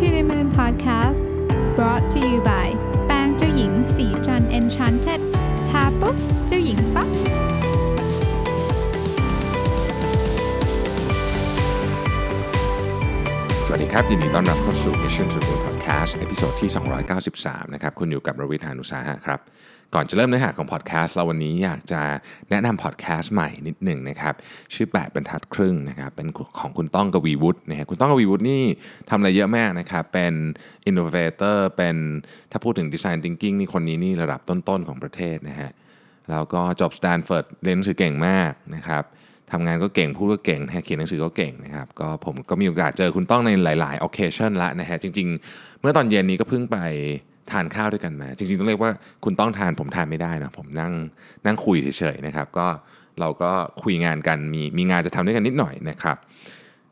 to the Moon Podcast brought to you by แปรงเจ้าหญิงสีจัน Enchanted ทาปุ๊บเจ้าหญิงปั๊บสวัสดีครับ ยินดีต้อนรับเข้าสู่ Mission to the Moon Podcast ตอนที่ 293 นะครับ คุณอยู่กับรวิทยานุสาหะครับ ก่อนจะเริ่มเนื้อหาของพอดแคสต์เราวันนี้อยากจะแนะนำพอดแคสต์ใหม่นิดหนึ่งนะครับ ชื่อ 8บรรทัดครึ่งนะครับเป็นของคุณต้องกวีวุฒินะฮะคุณต้องกวีวุฒินี่ทำอะไรเยอะมากนะครับ เป็น innovator เป็นถ้าพูดถึง design thinking นี่คนนี้นี่ระดับต้นๆของประเทศนะฮะแล้วก็จบสแตนฟอร์ดเรียนหนังสือเก่งมากนะครับทำงานก็เก่ง พูดก็เก่งนะฮะเขียนหนังสือก็เก่งนะครับ ก็ผมก็มีโอกาสเจอคุณต้องในหลาย ๆ occasion ละนะฮะจริง ๆ เมื่อตอนเย็นนี้ก็เพิ่งไป ทานข้าวด้วยกันมา จริงๆต้องเรียกว่าคุณต้องทานผมทานไม่ได้นะผมนั่งนั่งคุยเฉยๆนะครับ ก็เราก็คุยงานกันมีมีงานจะทำด้วยกันนิดหน่อยนะครับ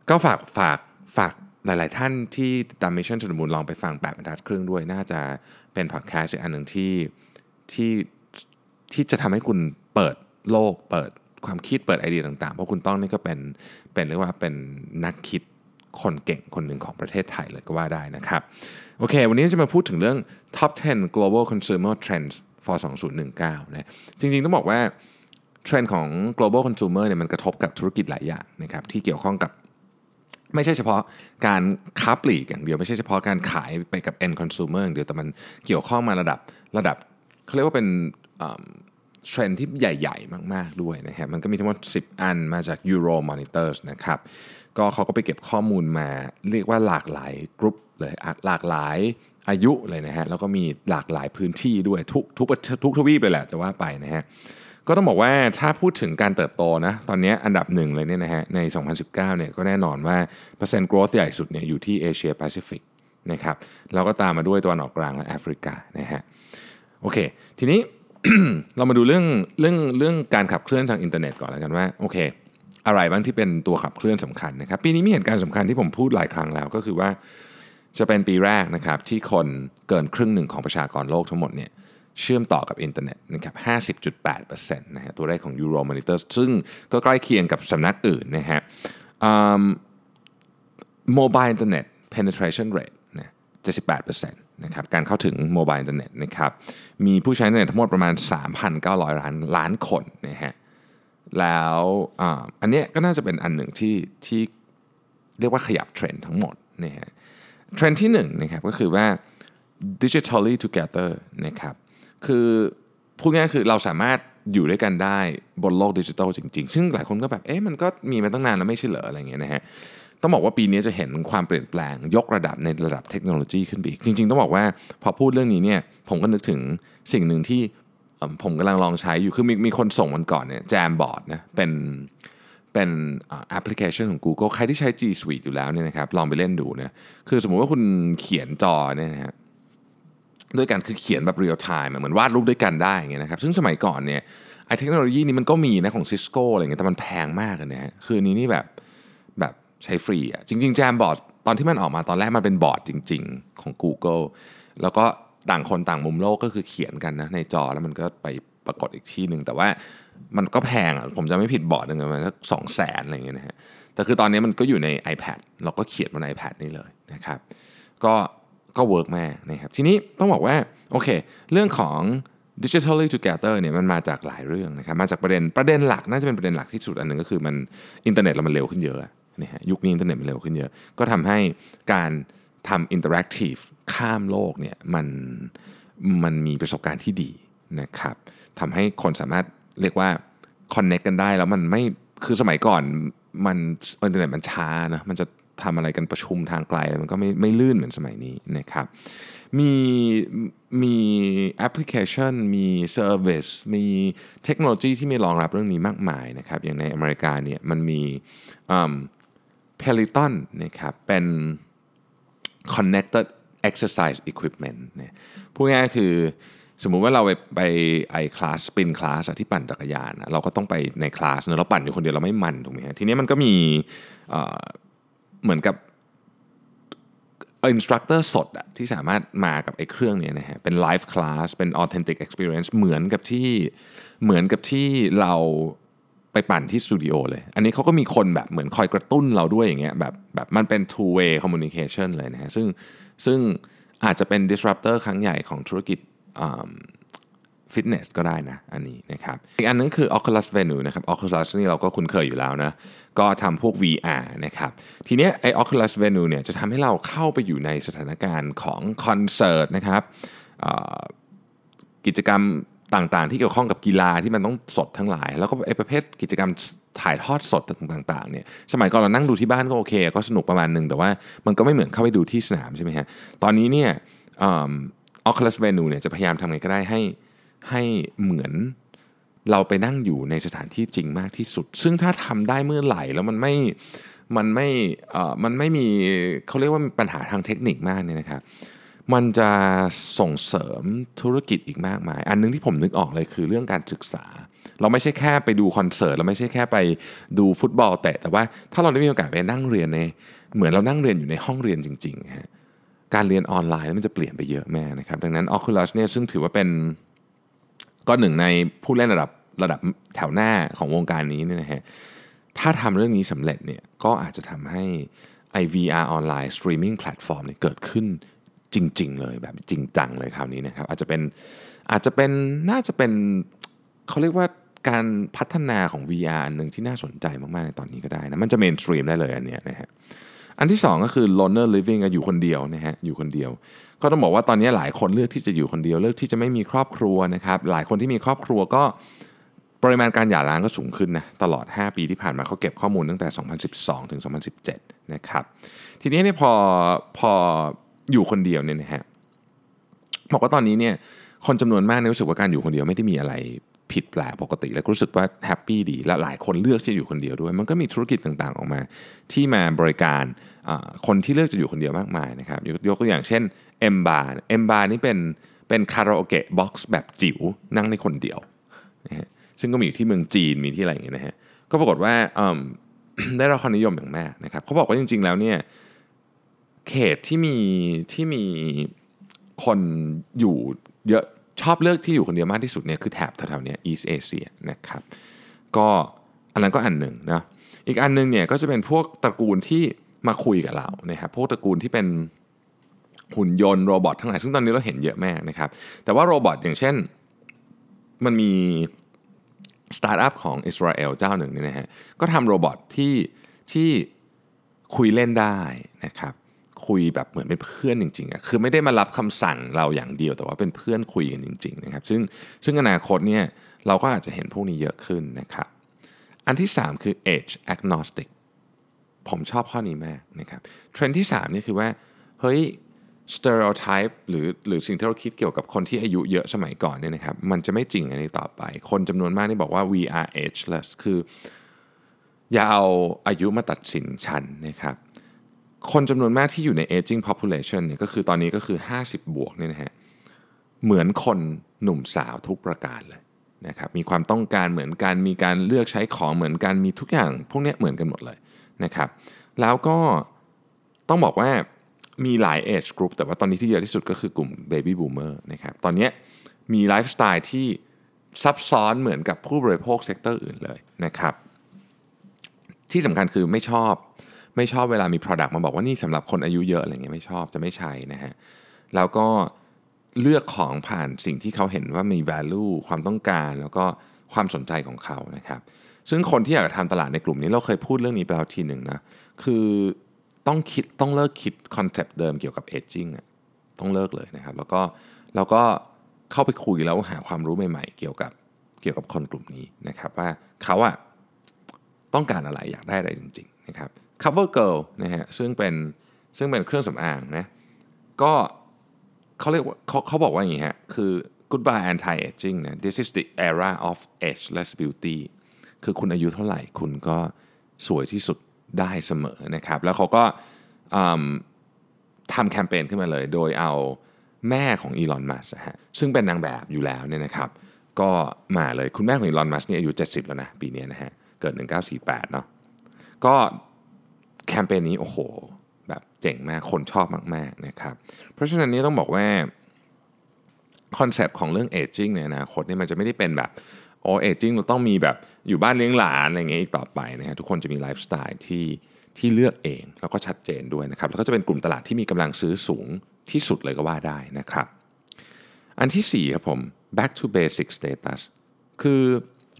ก็ฝากฝากฝากหลาย ๆ ท่านที่ตาม Mission to the Moon ลองไปฟังแปดบรรทัดครึ่งด้วย น่าจะเป็นพอดแคสต์อีกอันหนึ่งที่ที่ที่จะทำให้คุณเปิดโลก เปิดความคิดเปิดไอเดียต่าง ๆ เพราะคุณต้องนี่ก็เป็นเป็นเรียกว่าเป็นนักคิด คนเก่งคนหนึ่งของประเทศไทยเลยก็ว่าได้นะครับ โอเค วันนี้จะมาพูดถึงเรื่อง top 10 global consumer trends for 2019นะจริงๆ ต้องบอกว่าเทรนด์ของ global consumer เนี่ยมันกระทบกับธุรกิจหลายอย่างนะครับที่เกี่ยวข้องกับไม่ใช่เฉพาะการค้าปลีกอย่างเดียวไม่ใช่เฉพาะการขายไปกับ end consumer อย่างเดียวแต่มันเกี่ยวข้องมาระดับระดับเขาเรียกว่าเป็น เทรนที่ใหญ่ ๆ มาก ๆ ด้วยนะครับ มันก็มีทั้งหมด 10 อันมาจาก Euro Monitors นะครับ ก็เขาก็ไปเก็บข้อมูลมาเรียกว่าหลากหลายกรุ๊ปเลยหลากหลายอายุเลยนะฮะ แล้วก็มีหลากหลายพื้นที่ด้วยทุกทุกทุกทวีปเลยแหละจะว่าไปนะฮะ ก็ต้องบอกว่าถ้าพูดถึงการเติบโตนะ ตอนนี้อันดับหนึ่งเลยเนี่ยนะฮะ ใน 2019 เนี่ยก็แน่นอนว่าเปอร์เซ็นต์ growth ใหญ่สุดเนี่ยอยู่ที่เอเชียแปซิฟิกนะครับ แล้วก็ตามมาด้วยตะวันออกกลางและแอฟริกานะฮะ โอเค ทีนี้ เรามาดูเรื่องเรื่องเรื่องการขับเคลื่อนทางอินเทอร์เน็ตก่อนแล้วกันว่าโอเค อะไรบ้างที่เป็นตัวขับเคลื่อนสำคัญนะครับ ปีนี้มีเหตุการณ์สำคัญที่ผมพูดหลายครั้งแล้วก็คือว่าจะเป็นปีแรกนะครับที่คนเกินครึ่งหนึ่งของประชากรโลกทั้งหมดเนี่ยเชื่อมต่อกับอินเทอร์เน็ตนะครับ 50.8%นะฮะตัวเลขของ Euromonitor ซึ่งก็ใกล้เคียงกับสำนักอื่นนะฮะ Mobile Internet Penetration Rate นะ78% นะครับการเข้าถึง mobile internet นะครับมีผู้ใช้อินเทอร์เน็ตทั้งหมดประมาณ 3,900 ล้านล้านคนนะฮะแล้วอันนี้ก็น่าจะเป็นอันหนึ่งที่ที่เรียกว่าขยับเทรนด์ทั้งหมดนะฮะเทรนด์ที่1นนะครับก็คือว่า digitally together นะครับคือพูดง่ายๆคือเราสามารถอยู่ด้วยกันได้บนโลกดิจิทัลจริง ๆ ซึ่งหลายคนก็แบบเอ๊ะมันก็มีมาตั้งนานแล้วไม่ใช่เหรออะไรเงี้ยนะฮะ ต้องบอกว่าปีนี้จะเห็นความเปลี่ยนแปลง ยกระดับในระดับเทคโนโลยีขึ้นไปอีก จริง ๆ ต้องบอกว่าพอพูดเรื่องนี้เนี่ยผมก็นึกถึงสิ่งหนึ่งที่ผมกำลังลองใช้อยู่คือมีมีคนส่งมันก่อนเนี่ย Jamboard นะเป็นเป็นแอปพลิเคชันของ Google ใครที่ใช้ G Suite อยู่แล้วเนี่ยนะครับลองไปเล่นดูนะคือสมมุติว่าคุณเขียนจอเนี่ยนะฮะด้วยกันคือเขียนแบบ real time เหมือนวาดรูปด้วยกันได้เงี้ยนะครับซึ่งสมัยก่อนเนี่ยไอ้เทคโนโลยีนี้มันก็มีนะของ Cisco อะไรเงี้ยแต่มันแพงมากเลยนะฮะคืออันนี้นี่แบบ ใช้ฟรีอะจริงๆ Jamboard ตอนที่มันออกมาตอนแรกมันเป็นบอร์ดจริง ๆ ของ Google แล้วก็ต่างคนต่างมุมโลกก็คือเขียนกันนะในจอแล้วมันก็ไปปรากฏอีกที่หนึ่งแต่ว่ามันก็แพงอะผมจำไม่ผิดบอร์ดหนึ่งมันก็สองแสนอะไรเงี้ยนะฮะแต่คือตอนนี้มันก็อยู่ใน iPad เราก็เขียนบน iPad นี่เลยนะครับก็ก็ work มากนะครับทีนี้ต้องบอกว่าโอเค เรื่องของ digitally together เนี่ยมันมาจากหลายเรื่องนะครับมาจากประเด็นประเด็นหลักน่าจะเป็นประเด็นหลักที่สุดอันหนึ่งก็คือมันอินเทอร์เน็ตเรามันเร็วขึ้นเยอะ นะฮะยุคนี้อินเทอร์เน็ตมันเร็วขึ้นเยอะ ก็ทำให้การทำ interactiveข้ามโลกเนี่ยมันมันมีประสบการณ์ที่ดีนะครับทำให้คนสามารถเรียกว่า connect กันได้แล้วมันไม่คือสมัยก่อนมันอินเทอร์เน็ตมันช้านะมันจะทำอะไรกันประชุมทางไกลมันก็ไม่ไม่ลื่นเหมือนสมัยนี้นะครับมีมีแอปพลิเคชัน มี service มีเทคโนโลยีที่มีรองรับเรื่องนี้มากมายนะครับอย่างในอเมริกาเนี่ยมันมี Peloton นะครับเป็น connected exercise equipment เนี่ยพูดง่ายๆคือสมมุติว่าเราไปไปไอ้ class spin class ที่ปั่นจักรยานเราก็ต้องไปในคลาสเนอะเราปั่นอยู่คนเดียวเราไม่มันถูกไหมฮะทีนี้มันก็มีเหมือนกับ instructor สดอะที่สามารถมากับไอ้เครื่องนี้นะฮะเป็น live class เป็น authentic experience เหมือนกับที่เหมือนกับที่เรา ไปปั่นที่สตูดิโอเลย อันนี้เขาก็มีคนแบบเหมือนคอยกระตุ้นเราด้วยอย่างเงี้ยแบบแบบมันเป็น two way communication เลยนะฮะซึ่งซึ่งอาจจะเป็น disruptor ครั้งใหญ่ของธุรกิจฟิตเนสก็ได้นะ อันนี้นะครับ อีกอันนึงคือ Oculus Venue นะครับ Oculus นี่เราก็คุ้นเคยอยู่แล้วนะ ก็ทำพวก VR นะครับ ทีเนี้ยไอ Oculus Venue เนี่ยจะทำให้เราเข้าไปอยู่ในสถานการณ์ของคอนเสิร์ตนะครับกิจกรรม ต่างๆ ที่เกี่ยวข้องกับกีฬาที่มันต้องสดทั้งหลาย แล้วก็ไอ้ประเภทกิจกรรมถ่ายทอดสดต่างๆเนี่ยสมัยก่อนเรานั่งดูที่บ้านก็โอเค ก็สนุกประมาณหนึ่งแต่ว่ามันก็ไม่เหมือนเข้าไปดูที่สนามใช่ไหมฮะตอนนี้เนี่ยออคลัสเวนูเนี่ยจะพยายามทำไงก็ได้ให้ให้เหมือนเราไปนั่งอยู่ในสถานที่จริงมากที่สุด ซึ่งถ้าทำได้เมื่อไหร่แล้วมันไม่มันไม่เอ่อมันไม่มีเขาเรียกว่ามีปัญหาทางเทคนิคมากเนี่ยนะครับ มันจะส่งเสริมธุรกิจอีกมากมาย อันนึงที่ผมนึกออกเลยคือเรื่องการศึกษา เราไม่ใช่แค่ไปดูคอนเสิร์ตเราไม่ใช่แค่ไปดูฟุตบอล แต่แต่ว่าถ้าเราได้มีโอกาสไปนั่งเรียนในเหมือนเรานั่งเรียนอยู่ในห้องเรียนจริงๆฮะการเรียนออนไลน์มันจะเปลี่ยนไปเยอะแม่นะครับดังนั้น Oculus เนี่ยซึ่งถือว่าเป็นก็หนึ่งในผู้เล่นระดับระดับแถวหน้าของวงการนี้เนี่ยนะฮะถ้าทำเรื่องนี้สำเร็จเนี่ยก็อาจจะทำให้ IVR ออนไลน์สตรีมมิ่งแพลตฟอร์มเนี่ยเกิดขึ้น จริง ๆ เลยแบบจริงจังเลยคราวนี้นะครับ อาจจะเป็นอาจจะเป็นน่าจะเป็นเขาเรียกว่าการพัฒนาของ VR อันหนึ่งที่น่าสนใจมาก ๆ ในตอนนี้ก็ได้นะ มันจะ mainstream ได้เลยอันเนี้ยนะฮะอันที่ 2 ก็คือ loner living อยู่คนเดียวนะฮะอยู่คนเดียว ก็ต้องบอกว่าตอนนี้หลายคนเลือกที่จะอยู่คนเดียว เลือกที่จะไม่มีครอบครัวนะครับหลายคนที่มีครอบครัวก็ปริมาณการหย่าร้างก็สูงขึ้นนะตลอด 5 ปีที่ผ่านมาเขาเก็บข้อมูลตั้งแต่ 2012 ถึง 2017 นะครับ ทีนี้เนี่ยพอพอ อยู่คนเดียวเนี่ยนะฮะบอกว่าตอนนี้เนี่ยคนจำนวนมากเนี่ยรู้สึกว่าการอยู่คนเดียวไม่ได้มีอะไรผิดแปลกปกติ แล้วรู้สึกว่าแฮปปี้ดี และหลายคนเลือกที่จะอยู่คนเดียวด้วย มันก็มีธุรกิจต่างๆออกมา ที่มาบริการคนที่เลือกจะอยู่คนเดียวมากมายนะครับยกตัวอย่างเช่น M Bar M Bar นี่เป็นเป็นคาราโอเกะบ็อกซ์แบบจิ๋วนั่งในคนเดียวนะฮะซึ่งก็มีอยู่ที่เมืองจีนมีที่อะไรอย่างเงี้ยนะฮะก็ปรากฏว่าได้รับความนิยมอย่างมากนะครับเขาบอกว่าจริง ๆ แล้วเนี่ย เขตที่มีที่มีคนอยู่เยอะชอบเลือกที่อยู่คนเดียวมากที่สุดเนี่ยคือแถบแถวๆนี้ East Asia นะครับก็อันนั้นก็อันหนึ่งนะอีกอันหนึ่งเนี่ยก็จะเป็นพวกตระกูลที่มาคุยกับเรานะครับพวกตระกูลที่เป็นหุ่นยนต์โรบอททั้งหลายซึ่งตอนนี้เราเห็นเยอะมากนะครับแต่ว่า robot อย่างเช่นมันมีสตาร์ทอัพของอิสราเอลเจ้าหนึ่งเนี่ยนะฮะก็ทำ robot ที่ที่คุยเล่นได้นะครับ คุยแบบเหมือนเป็นเพื่อนจริงๆอะคือไม่ได้มารับคำสั่งเราอย่างเดียว แต่ว่าเป็นเพื่อนคุยกันจริงๆนะครับซึ่งซึ่งอนาคตเนี่ยเราก็อาจจะเห็นพวกนี้เยอะขึ้นนะครับอันที่ 3 คือ age agnostic ผมชอบข้อนี้มากนะครับเทรนด์ที่3นี่คือว่าเฮ้ย stereotype หรือหรือสิ่งที่เราคิดเกี่ยวกับคนที่อายุเยอะสมัยก่อนเนี่ยนะครับมันจะไม่จริงอันนี้ต่อไป คนจำนวนมากนี่บอกว่า we are ageless คือ อย่าเอาอายุมาตัดสินฉันนะครับ คนจำนวนมากที่อยู่ใน aging population เนี่ยก็คือตอนนี้ก็คือ 50 บวกเนี่ยนะฮะเหมือนคนหนุ่มสาวทุกประการเลยนะครับมีความต้องการเหมือนกันมีการเลือกใช้ของเหมือนกันมีทุกอย่าง พวกนี้เหมือนกันหมดเลยนะครับแล้วก็ต้องบอกว่ามีหลาย age group แต่ว่าตอนนี้ที่เยอะที่สุดก็คือกลุ่ม baby boomer นะครับตอนนี้มีไลฟ์สไตล์ที่ซับซ้อนเหมือนกับผู้บริโภค sector อื่นเลยนะครับที่สำคัญคือไม่ชอบ ไม่ชอบเวลามี Product มาบอกว่านี่สำหรับคนอายุเยอะอะไรเงี้ยไม่ชอบจะไม่ใช้นะฮะแล้วก็เลือกของผ่านสิ่งที่เขาเห็นว่ามี value ความต้องการ แล้วก็ความสนใจของเขานะครับ ซึ่งคนที่อยากทำตลาดในกลุ่มนี้เราเคยพูดเรื่องนี้ไปแล้วทีหนึ่งนะคือต้องคิดต้องเลิกคิดคอนเซปต์เดิมเกี่ยวกับ aging อะต้องเลิกเลยนะครับ แล้วก็เราก็เข้าไปคุยแล้วหาความรู้ใหม่ ๆ เกี่ยวกับเกี่ยวกับคนกลุ่มนี้นะครับ ว่าเขาอะต้องการอะไรอยากได้อะไรจริง ๆ นะครับ Cover Girl นะฮะซึ่งเป็นซึ่งเป็นเครื่องสำอางนะก็เขาเรียกว่าเขาเขาบอกว่าอย่างนี้ฮะคือ goodbye anti aging นะ this is the era of ageless beauty คือคุณอายุเท่าไหร่คุณก็สวยที่สุดได้เสมอนะครับ แล้วเขาก็ทำแคมเปญขึ้นมาเลย โดยเอาแม่ของอีลอน มัสฮะซึ่งเป็นนางแบบอยู่แล้วเนี่ยนะครับ ก็มาเลยคุณแม่ของอีลอน มัสเนี่ยอายุ 70 แล้วนะ ปีนี้นะฮะ เกิด 1948 เนาะก็ แคมเปญนี้โอ้โหแบบเจ๋งมากคนชอบมากๆนะครับ เพราะฉะนั้นนี้ต้องบอกว่าคอนเซปต์ของเรื่อง aging ในอนาคตนี่มันจะไม่ได้เป็นแบบโอ aging เราต้องมีแบบอยู่บ้านเลี้ยงหลานอะไรเงี้ยอีกต่อไปนะฮะทุกคนจะมีไลฟ์สไตล์ที่ที่เลือกเองแล้วก็ชัดเจนด้วยนะครับ แล้วก็จะเป็นกลุ่มตลาดที่มีกำลังซื้อสูงที่สุดเลยก็ว่าได้นะครับ อันที่ 4 ครับผม back to basic status คือ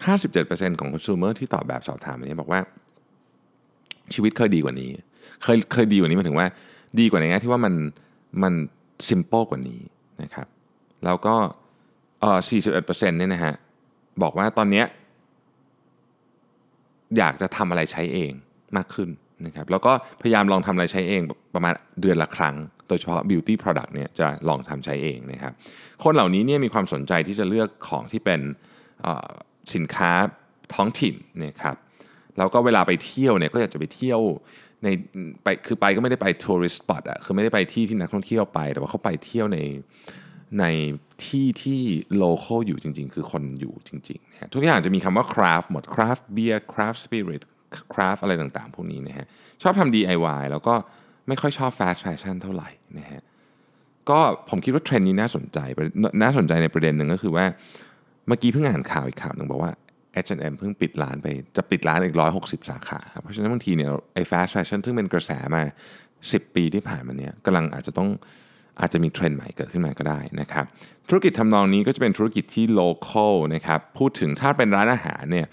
57%ของ consumer ที่ตอบแบบสอบถามอันนี้บอกว่า ชีวิตเคยดีกว่านี้ เคยเคยดีกว่านี้มายถึงว่า ดีกว่าในแง่ที่ว่ามันมัน simple กว่านี้นะครับแล้วก็เอ่อ41%เนี่ยนะฮะบอกว่าตอนเนี้ยอยากจะทำอะไรใช้เองมากขึ้นนะครับแล้วก็พยายามลองทำอะไรใช้เองประมาณเดือนละครั้ง โดยเฉพาะ beauty product เนี่ยจะลองทำใช้เองนะครับ คนเหล่านี้เนี่ยมีความสนใจที่จะเลือกของที่เป็นสินค้าท้องถิ่นนะครับ แล้วก็เวลาไปเที่ยวเนี่ยก็อยากจะไปเที่ยวในไปคือไปก็ไม่ได้ไป tourist spot อะคือไม่ได้ไปที่ที่นักท่องเที่ยวไป แต่ว่าเขาไปเที่ยวในในที่ที่ local อยู่จริง ๆ คือคนอยู่จริงๆนะฮะทุกอย่างจะมีคำว่า craft หมด craft beer craft spirit craft อะไรต่างๆ พวกนี้นะฮะชอบทำ DIY แล้วก็ไม่ค่อยชอบ fast fashion เท่าไหร่นะฮะก็ผมคิดว่าเทรนด์นี้น่าสนใจ น่าสนใจในประเด็นหนึ่งก็คือว่า เมื่อกี้เพิ่งอ่านข่าวอีกข่าวหนึ่งบอกว่า H&M เพิ่งปิดร้านไปจะปิดร้านอีก 160 สาขา เพราะฉะนั้นบางทีเนี่ยไอ้ fast fashion ซึ่งเป็นกระแสมา 10 ปีที่ผ่านมาเนี่ยกำลังอาจจะต้องอาจจะมีเทรนด์ใหม่เกิดขึ้นมาก็ได้นะครับ ธุรกิจทำนองนี้ก็จะเป็นธุรกิจที่ local นะครับ พูดถึงถ้าเป็นร้านอาหารเนี่ย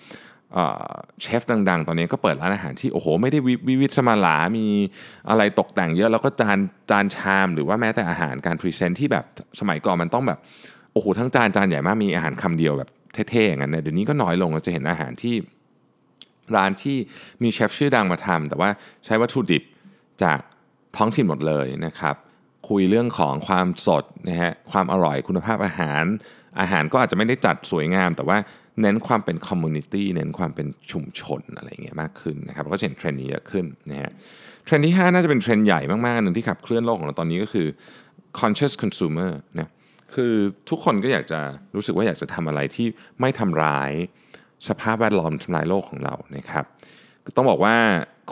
เชฟดังๆ ตอนนี้ก็เปิดร้านอาหารที่โอ้โหไม่ได้วิลิศมาหรา มีอะไรตกแต่งเยอะแล้วก็จานจานชาม หรือว่าแม้แต่อาหารการ present ที่แบบสมัยก่อนมันต้องแบบโอ้โหทั้งจานจานใหญ่มากมีอาหารคำเดียวแบบ เท่ๆอย่างนั้นเนี่ยเดี๋ยวนี้ก็น้อยลงเราจะเห็นอาหารที่ร้านที่มีเชฟชื่อดังมาทำแต่ว่าใช้วัตถุดิบจากท้องถิ่นหมดเลยนะครับคุยเรื่องของความสดนะฮะความอร่อยคุณภาพอาหาร อาหารก็อาจจะไม่ได้จัดสวยงาม แต่ว่าเน้นความเป็น community เน้นความเป็นชุมชนอะไรเงี้ยมากขึ้นนะครับก็เห็นเทรนด์นี้เยอะขึ้นนะฮะเทรนด์ที่ 5 น่าจะเป็นเทรนด์ใหญ่มากๆหนึ่งที่ขับเคลื่อนโลกของเราตอนนี้ก็คือ conscious consumer นะ คือทุกคนก็อยากจะรู้สึกว่าอยากจะทำอะไรที่ไม่ทำร้ายสภาพแวดล้อมทำลายโลกของเรานะครับต้องบอกว่า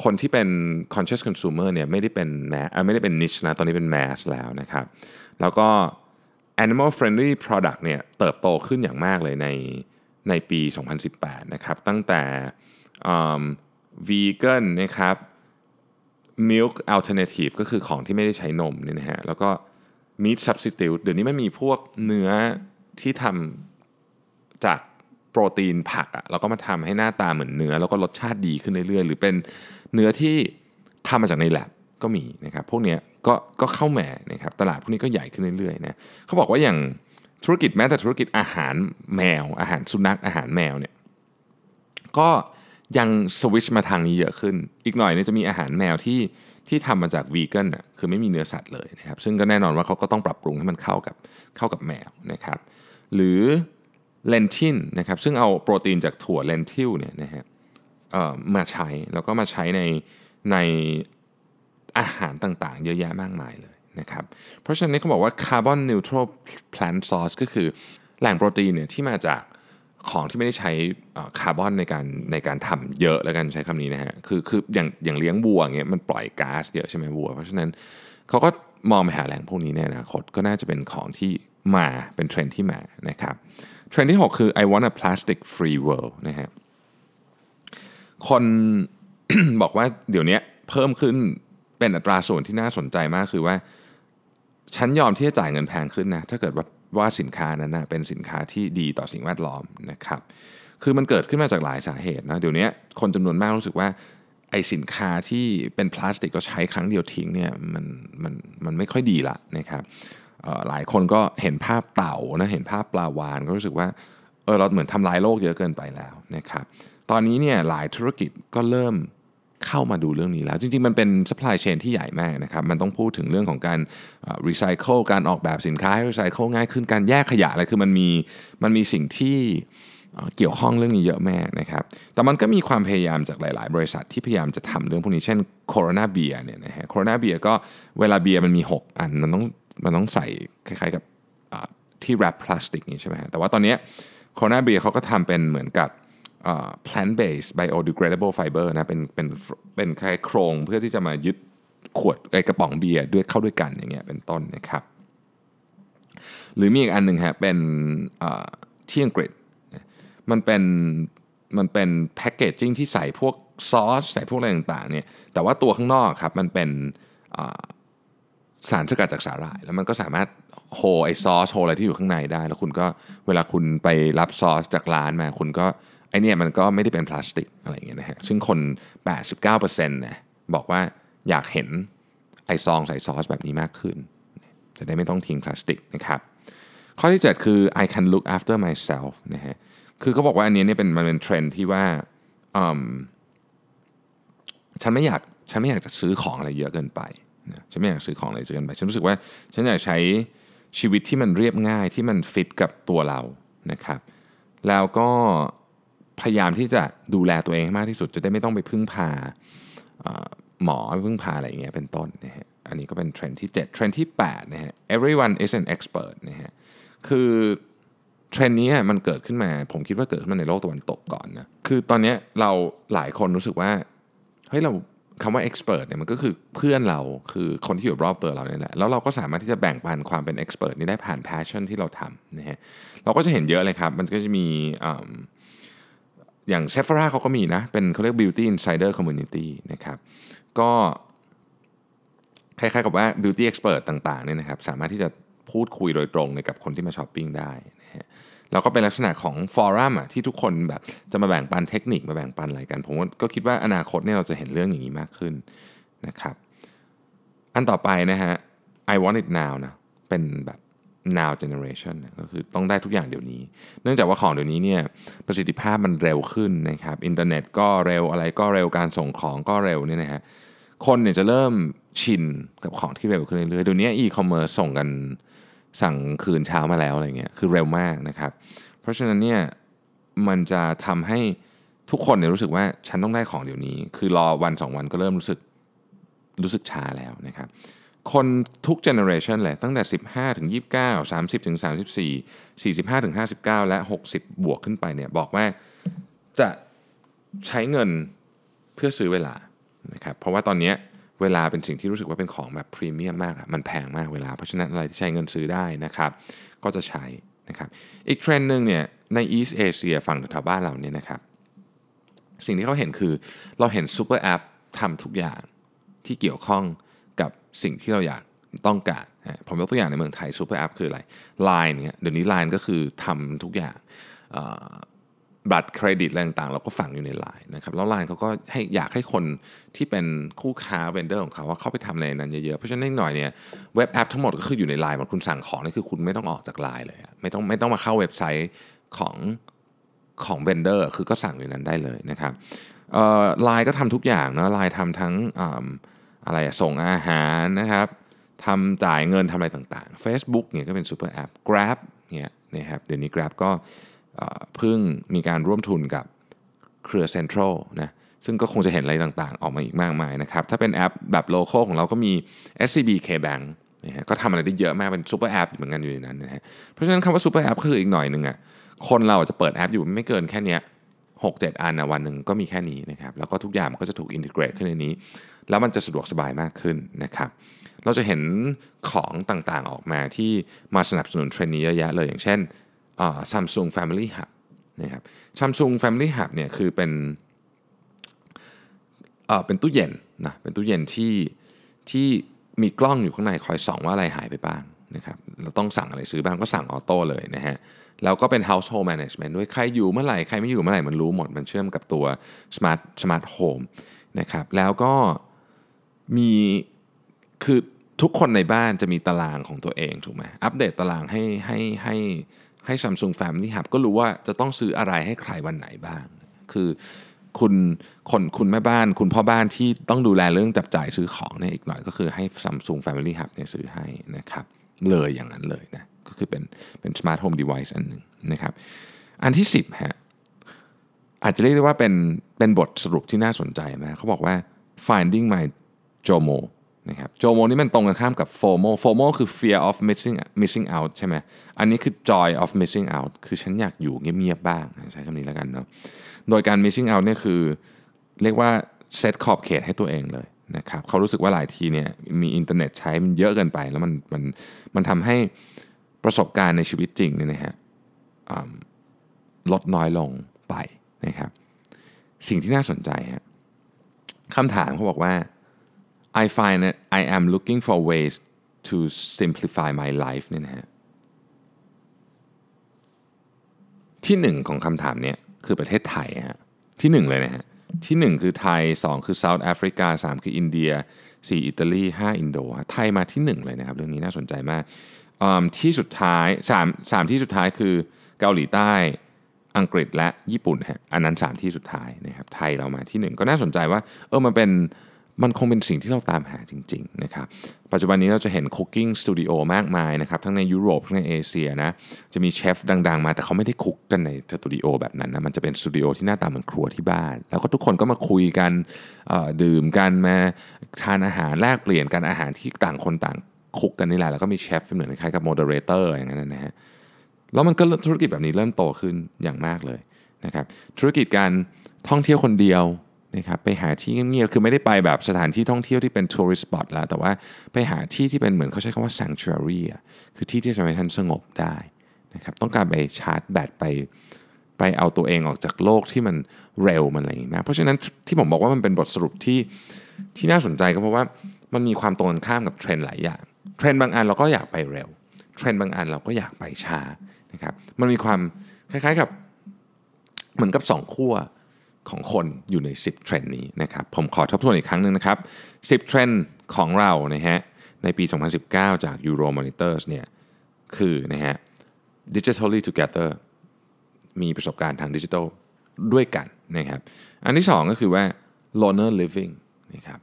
คนที่เป็น conscious consumer เนี่ยไม่ได้เป็นแมไม่ได้เป็น niche นะตอนนี้เป็น mass แล้วนะครับ แล้วก็ animal friendly product เนี่ยเติบโตขึ้นอย่างมากเลยในในปี 2018 นะครับ ตั้งแต่ vegan นะครับ milk alternative ก็คือของที่ไม่ได้ใช้นมเนี่ยนะฮะแล้วก็ meat substitute เดี๋ยวนี้มันมีพวกเนื้อที่ทำจากโปรตีนผักอะแล้วก็มาทำให้หน้าตาเหมือนเนื้อ แล้วก็รสชาติดีขึ้นเรื่อยๆ หรือเป็นเนื้อที่ทำมาจากในแลบก็มีนะครับพวกนี้ก็ก็เข้าแหม่นะครับตลาดพวกนี้ก็ใหญ่ขึ้นเรื่อยๆนะเขาบอกว่าอย่างธุรกิจแม้แต่ธุรกิจอาหารแมว อาหารสุนัขอาหารแมวเนี่ยก็ยังสวิชมาทางนี้เยอะขึ้น อีกหน่อยเนี่ยจะมีอาหารแมวที่ ที่ทำมาจากวีแกนอะคือไม่มีเนื้อสัตว์เลยนะครับซึ่งก็แน่นอนว่าเขาก็ต้องปรับปรุงให้มันเข้ากับเข้ากับแมวนะครับหรือเลนทินนะครับซึ่งเอาโปรตีนจากถั่วเลนทิลเนี่ยนะฮะมาใช้แล้วก็มาใช้ในในอาหารต่างๆ เยอะแยะมากมายเลยนะครับเพราะฉะนั้นเขาบอกว่า carbon neutral plant source ก็คือแหล่งโปรตีนเนี่ยที่มาจาก ของที่ไม่ได้ใช้คาร์บอนในการในการทำเยอะแล้วกันใช้คำนี้นะฮะคือคืออย่างอย่างเลี้ยงวัวเงี้ยมันปล่อยก๊าซเยอะใช่ไหมวัว เพราะฉะนั้นเขาก็มองไปหาแหล่งพวกนี้ในอนาคตก็น่าจะเป็นของที่มาเป็นเทรนด์ที่มานะครับเทรนด์ที่ 6 คือ I want a plastic free world นะฮะคนบอกว่าเดี๋ยวนี้เพิ่มขึ้นเป็นอัตราส่วนที่น่าสนใจมากคือว่า ฉันยอมที่จะจ่ายเงินแพงขึ้นนะถ้าเกิดว่า ว่าสินค้านั้นนะเป็นสินค้าที่ดีต่อสิ่งแวดล้อมนะครับ คือมันเกิดขึ้นมาจากหลายสาเหตุนะเดี๋ยวนี้คนจำนวนมากรู้สึกว่าไอ้สินค้าที่เป็นพลาสติกก็ใช้ครั้งเดียวทิ้งเนี่ยมันมันมันไม่ค่อยดีละนะครับหลายคนก็เห็นภาพเต่านะเห็นภาพปลาวานก็รู้สึกว่าเออเราเหมือนทำลายโลกเยอะเกินไปแล้วนะครับตอนนี้เนี่ยหลายธุรกิจก็เริ่ม เข้ามาดูเรื่องนี้แล้ว จริงๆ มันเป็น supply chain ที่ใหญ่มากนะครับมันต้องพูดถึงเรื่องของการรีไซเคิลการออกแบบสินค้าให้รีไซเคิลง่ายขึ้นการแยกขยะอะไรคือมันมีมันมีสิ่งที่เกี่ยวข้องเรื่องนี้เยอะแม่นะครับ แต่มันก็มีความพยายามจากหลาย ๆ บริษัทที่พยายามจะทำเรื่องพวกนี้เช่นโคโรนาเบียเนี่ยนะฮะโคโรนาเบียก็เวลาเบียร์มันมี 6 อันมันต้องมันต้องใส่คล้าย ๆ กับที่แรปพลาสติกนี่ใช่ไหมแต่ว่าตอนนี้โคโรนาเบียเขาก็ทำเป็นเหมือนกับ plant based biodegradable fiber นะเป็นเป็นเป็นคล้ายโครงเพื่อที่จะมายึดขวดไอกระป๋องเบียร์ด้วยเข้าด้วยกันอย่างเงี้ยเป็นต้นนะครับหรือมีอีกอันหนึ่งฮะเป็นที่อังกฤษมันเป็นมันเป็นแพคเกจจิ้งที่ใส่พวกซอส ใส่พวกอะไรต่างๆเนี่ยแต่ว่าตัวข้างนอกครับมันเป็นสารสกัดจากสาหร่าย แล้วมันก็สามารถโฮไอซอสโฮอะไรที่อยู่ข้างในได้ แล้วคุณก็เวลาคุณไปรับซอสจากร้านมา คุณก็ ไอเนี่ยมันก็ไม่ได้เป็นพลาสติกอะไรอย่างเงี้ยนะฮะซึ่งคน 89%นะบอกว่าอยากเห็นไอซองใส่ซอสแบบนี้มากขึ้น จะได้ไม่ต้องทิ้งพลาสติกนะครับ ข้อที่ 7 คือ I can look after myself นะฮะคือเขาบอกว่าอันนี้เนี่ยเป็นมันเป็นเทรนด์ที่ว่าอืมฉันไม่อยากฉันไม่อยากจะซื้อของอะไรเยอะเกินไปนะฉันไม่อยากซื้อของอะไรเยอะเกินไป ฉันรู้สึกว่าฉันอยากใช้ชีวิตที่มันเรียบง่ายที่มันฟิตกับตัวเรานะครับ แล้วก็ พยายามที่จะดูแลตัวเองให้มากที่สุด จะได้ไม่ต้องไปพึ่งพาหมอพึ่งพาอะไรอย่างเงี้ยเป็นต้นนะฮะอันนี้ก็เป็นเทรนด์ที่ 7 เทรนด์ที่8นะฮะ everyone is an expert นะฮะคือเทรนด์นี้มันเกิดขึ้นมา ผมคิดว่าเกิดขึ้นมาในโลกตะวันตกก่อนนะคือตอนเนี้ยเราหลายคนรู้สึกว่าเฮ้ยเราคำว่า expert เนี่ยมันก็คือเพื่อนเราคือคนที่อยู่รอบตัวเราเนี่ยแหละแล้วเราก็สามารถที่จะแบ่งปันความเป็น expert นี้ได้ผ่าน passion ที่เราทำนะฮะเราก็จะเห็นเยอะเลยครับ มันก็จะมี อย่างเซฟราเขาก็มีนะ เป็นเขาเรียก beauty insider community นะครับ ก็คล้ายๆกับว่า beauty expert ต่างๆเนี่ยนะครับ สามารถที่จะพูดคุยโดยตรงกับคนที่มาช้อปปิ้งได้นะฮะแล้วก็เป็นลักษณะของ forum อะที่ทุกคนแบบจะมาแบ่งปันเทคนิคมาแบ่งปันอะไรกัน ผมก็คิดว่าอนาคตเนี่ยเราจะเห็นเรื่องอย่างนี้มากขึ้นนะครับ อันต่อไปนะฮะ I want it now นะเป็นแบบ now generation นะก็คือต้องได้ทุกอย่างเดี๋ยวนี้ เนื่องจากว่าของเดี๋ยวนี้เนี่ยประสิทธิภาพมันเร็วขึ้นนะครับอินเทอร์เน็ตก็เร็วอะไรก็เร็วการส่งของก็เร็วเนี่ยนะฮะคนเนี่ยจะเริ่มชินกับของที่เร็วขึ้นเรื่อยๆเดี๋ยวนี้อีคอมเมิร์ซส่งกันสั่งคืนเช้ามาแล้วอะไรเงี้ยคือเร็วมากนะครับ เพราะฉะนั้นเนี่ยมันจะทำให้ทุกคนเนี่ยรู้สึกว่าฉันต้องได้ของเดี๋ยวนี้ คือรอวันสองวันก็เริ่มรู้สึกรู้สึกช้าแล้วนะครับ คนทุก generation เลยตั้งแต่ 15 ถึง 29 30 ถึง 34 45 ถึง 59 และ 60 บวกขึ้นไปเนี่ยบอกว่าจะใช้เงินเพื่อซื้อเวลานะครับเพราะว่าตอนนี้เวลาเป็นสิ่งที่รู้สึกว่าเป็นของแบบพรีเมียมมากอะมันแพงมากเวลา เพราะฉะนั้นอะไรที่ใช้เงินซื้อได้นะครับ ก็จะใช้นะครับอีกเทรนด์หนึ่งเนี่ยใน East Asia ฝั่งแถวบ้านเราเนี่ยนะครับ สิ่งที่เขาเห็นคือเราเห็น super app ทำทุกอย่างที่เกี่ยวข้อง กับสิ่งที่เราอยากต้องการผมยกตัวอย่างในเมืองไทย super app คืออะไร Line เนี่ยเดี๋ยวนี้ Line ก็คือทำทุกอย่างบัตรเครดิตอะไรต่างๆ เราก็ฝังอยู่ใน Line นะครับแล้ว Line เขาก็ให้อยากให้คนที่เป็นคู่ค้า vendor ของเขาว่าเข้าไปทำในนั้นเยอะๆ เพราะฉะนั้นหน่อยเนี่ย web app ทั้งหมดก็คืออยู่ใน Line หมดคุณสั่งของนี่คือคุณไม่ต้องออกจาก Line เลยไม่ต้องไม่ต้องมาเข้าเว็บไซต์ของของ vendor คือก็สั่งอยู่นั้นได้เลยนะครับไลน์ก็ทำทุกอย่างนะไลน์ทำทั้ง อะไรส่งอาหารนะครับทำจ่ายเงินทำอะไรต่างๆ Facebook เนี่ยก็เป็นซูเปอร์แอป Grab เนี่ยนะครับเดี๋ยวนี้ Grab ก็เพิ่งมีการร่วมทุนกับเครือ Central นะซึ่งก็คงจะเห็นอะไรต่างๆ ออกมาอีกมากมายนะครับ ถ้าเป็นแอปแบบโล c a l ของเราก็มี SCB KBank นะฮะก็ทำอะไรได้เยอะมากเป็นซูเปอร์แอปเหมือนกันอยู่ในนั้นนะฮะเพราะฉะนั้นคำว่าซูเปอร์แอปคืออีกหน่อยหนึ่งอะคนเราจะเปิดแอปอยู่ไม่เกินแค่นี้ ยหกเจ็ดอันนะวันหนึ่งก็มีแค่นี้นะครับแล้วก็ทุกอย่างมันก็จะถูก integrate ขึ้นในนี้ แล้วมันจะสะดวกสบายมากขึ้นนะครับเราจะเห็นของต่างๆออกมาที่มาสนับสนุนเทรนด์นี้เยอะแยะเลยอย่างเช่นซัมซุง Family Hub นะครับซัมซุง Family Hub เนี่ยคือเป็นเอ่อเป็นตู้เย็นนะเป็นตู้เย็นที่ที่มีกล้องอยู่ข้างในคอยส่องว่าอะไรหายไปบ้างนะครับเราต้องสั่งอะไรซื้อบ้างก็สั่งออโต้เลยนะฮะ แล้วก็เป็น household management ด้วยใครอยู่เมื่อไหร่ ใครไม่อยู่เมื่อไหร่ มันรู้หมด มันเชื่อมกับตัว smart smart home นะครับแล้วก็มีคือทุกคนในบ้านจะมีตารางของตัวเองถูกไหมอัปเดตตารางให้ให้ให้ให้ Samsung Family Hub ก็รู้ว่าจะต้องซื้ออะไรให้ใครวันไหนบ้าง คือคุณคนคุณแม่บ้าน คุณพ่อบ้านที่ต้องดูแลเรื่องจับจ่ายซื้อของเนี่ยอีกหน่อยก็คือให้ Samsung Family Hub เนี่ยซื้อให้นะครับเลยอย่างนั้นเลยนะ ก็คือเป็นเป็น smart home device อันหนึ่งนะครับอันที่ 10ฮะอาจจะเรียกได้ว่าเป็นเป็นบทสรุปที่น่าสนใจนะเขาบอกว่า finding my JOMO นะครับ JOMO นี่มันตรงกันข้ามกับ FOMO FOMO คือ fear of missing missing out ใช่ไหมอันนี้คือ joy of missing out คือฉันอยากอยู่เงียบๆบ้างใช้คำนี้แล้วกันเนาะโดยการ missing out เนี่ยคือเรียกว่าเซตขอบเขตให้ตัวเองเลยนะครับเขารู้สึกว่าหลายทีเนี่ยมีอินเทอร์เน็ตใช้มันเยอะเกินไป แล้วมันมันมันทำให้ ประสบการณ์ในชีวิตจริงเนี่ยนะฮะลดน้อยลงไปนะครับ สิ่งที่น่าสนใจฮะคำถามเขาบอกว่า I find that I am looking for ways to simplify my life เนี่ยนะฮะที่หนึ่งของคำถามเนี้ยคือประเทศไทยฮะที่หนึ่งเลยนะฮะที่หนึ่งคือไทยสองคือ South Africa สามคืออินเดียสี่อิตาลีห้าอินโดะไทยมาที่หนึ่งเลยนะครับ เรื่องนี้น่าสนใจมาก ที่สุดท้ายสามสามที่สุดท้ายคือเกาหลีใต้อังกฤษและญี่ปุ่นฮะอันนั้น 3 ที่สุดท้ายนะครับไทยเรามาที่ 1 ก็น่าสนใจว่าเออมันเป็นมันคงเป็นสิ่งที่เราตามหาจริงๆนะครับปัจจุบันนี้เราจะเห็น cooking studio มากมายนะครับทั้งในยุโรปทั้งในเอเชียนะจะมีเชฟดังๆมาแต่เขาไม่ได้ cook กันในสตูดิโอแบบนั้นนะมันจะเป็นสตูดิโอที่หน้าตาเหมือนครัวที่บ้าน แล้วก็ทุกคนก็มาคุยกันดื่มกันมาทานอาหารแลกเปลี่ยนกันอาหารที่ต่างคนต่าง cook กันนี่แหละแล้วก็มีเชฟเป็นเหมือนคล้ายกับ moderator อย่างนั้นนะฮะแล้วมันก็ธุรกิจแบบนี้เริ่มโตขึ้นอย่างมากเลยนะครับธุรกิจการท่องเที่ยวคนเดียวนะครับไปหาที่เงียบๆคือไม่ได้ไปแบบสถานที่ท่องเที่ยวที่เป็น tourist spot แล้วแต่ว่าไปหาที่ที่เป็นเหมือนเขาใช้คำว่า sanctuary อ่คือที่ที่จะทำให้ท่านสงบได้นะครับต้องการไปชาร์จแบตไปไปเอาตัวเองออกจากโลกที่มันเร็วมันอะไรอย่างเงี้ยเพราะฉะนั้นที่ผมบอกว่ามันเป็นบทสรุปที่ที่น่าสนใจก็เพราะว่ามันมีความตรงกันข้ามกับเทรนด์หลายอย่าง เทรนด์บางอันเราก็อยากไปเร็ว เทรนด์บางอันเราก็อยากไปช้านะครับมันมีความคล้ายๆกับเหมือนกับ2ขั้วของคนอยู่ใน 10 เทรนด์นี้นะครับผมขอทบทวนอีกครั้งหนึ่งนะครับ 10 เทรนด์ของเรานะฮะในปี 2019 จาก Euromonitor เนี่ยคือนะฮะ digitally together มีประสบการณ์ทางดิจิทัลด้วยกันนะครับ อันที่ 2 ก็คือว่า loner living นะครับ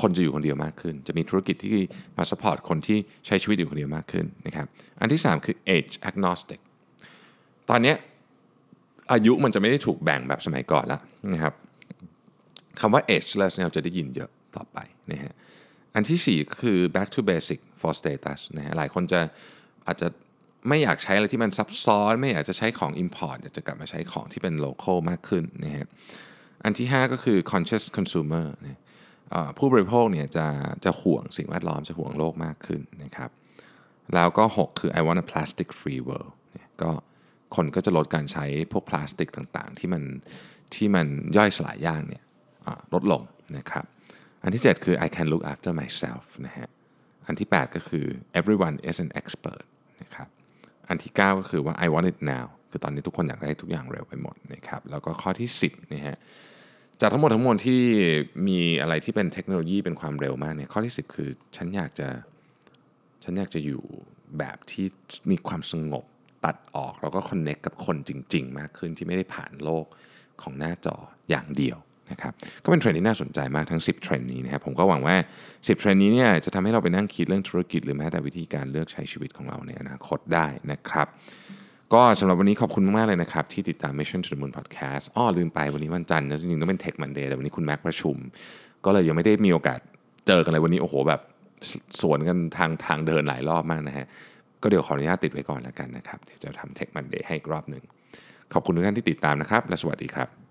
คนจะอยู่คนเดียวมากขึ้น จะมีธุรกิจที่มา support คนที่ใช้ชีวิตอยู่คนเดียวมากขึ้นนะครับ อันที่ 3 คือ age agnostic ตอนนี้อายุมันจะไม่ได้ถูกแบ่งแบบสมัยก่อนแล้วนะครับคำว่า ageless เราจะได้ยินเยอะต่อไปนะฮะ อันที่4ก็คือ back to basic for status นะฮะหลายคนจะอาจจะไม่อยากใช้อะไรที่มันซับซ้อน ไม่อยากจะใช้ของ import อยากจะกลับมาใช้ของที่เป็น local มากขึ้นนะฮะ อันที่ 5 ก็คือ conscious consumer นะ ผู้บริโภคเนี่ยจะจะห่วงสิ่งแวดล้อมจะห่วงโลกมากขึ้นนะครับ แล้วก็ 6 คือ I want a plastic free world เนี่ยก็คนก็จะลดการใช้พวกพลาสติกต่างๆ ที่มันที่มันย่อยสลายยากเนี่ยลดลงนะครับ อันที่ 7 คือ I can look after myself นะฮะ อันที่ 8 ก็คือ everyone is an expert นะครับ อันที่ 9 ก็คือว่า I want it now คือตอนนี้ทุกคนอยากได้ทุกอย่างเร็วไปหมดนะครับ แล้วก็ข้อที่ 10นะฮะ จากทั้งหมดทั้งมวลที่มีอะไรที่เป็นเทคโนโลยีเป็นความเร็วมากเนี่ยข้อที่ 10 คือฉันอยากจะฉันอยากจะอยู่แบบที่มีความสงบตัดออก แล้วก็ connect กับคนจริง ๆ มากขึ้นที่ไม่ได้ผ่านโลกของหน้าจออย่างเดียวนะครับก็เป็นเทรนด์ที่น่าสนใจมากทั้ง 10 เทรนด์นี้นะครับผมก็หวังว่า 10 เทรนด์นี้เนี่ยจะทำให้เราไปนั่งคิดเรื่องธุรกิจหรือแม้แต่วิธีการเลือกใช้ชีวิตของเราในอนาคตได้นะครับ ก็สำหรับวันนี้ขอบคุณมาก ๆ เลยนะครับ ที่ติดตาม Mission to the Moon Podcast อ้อลืมไปวันนี้วันจันทร์นะจริงๆต้องเป็น Tech Monday แต่วันนี้คุณแม็กประชุม ก็เลยยังไม่ได้มีโอกาสเจอกันเลยวันนี้โอ้โหแบบสสวนกันทางทางเดินหลายรอบมากนะฮะก็เดี๋ยวขออนุญาตติดไว้ก่อนแล้วกันนะครับ เดี๋ยวจะทำ Tech Monday ให้อีกรอบหนึ่งขอบคุณทุกท่านที่ติดตามนะครับ และสวัสดีครับ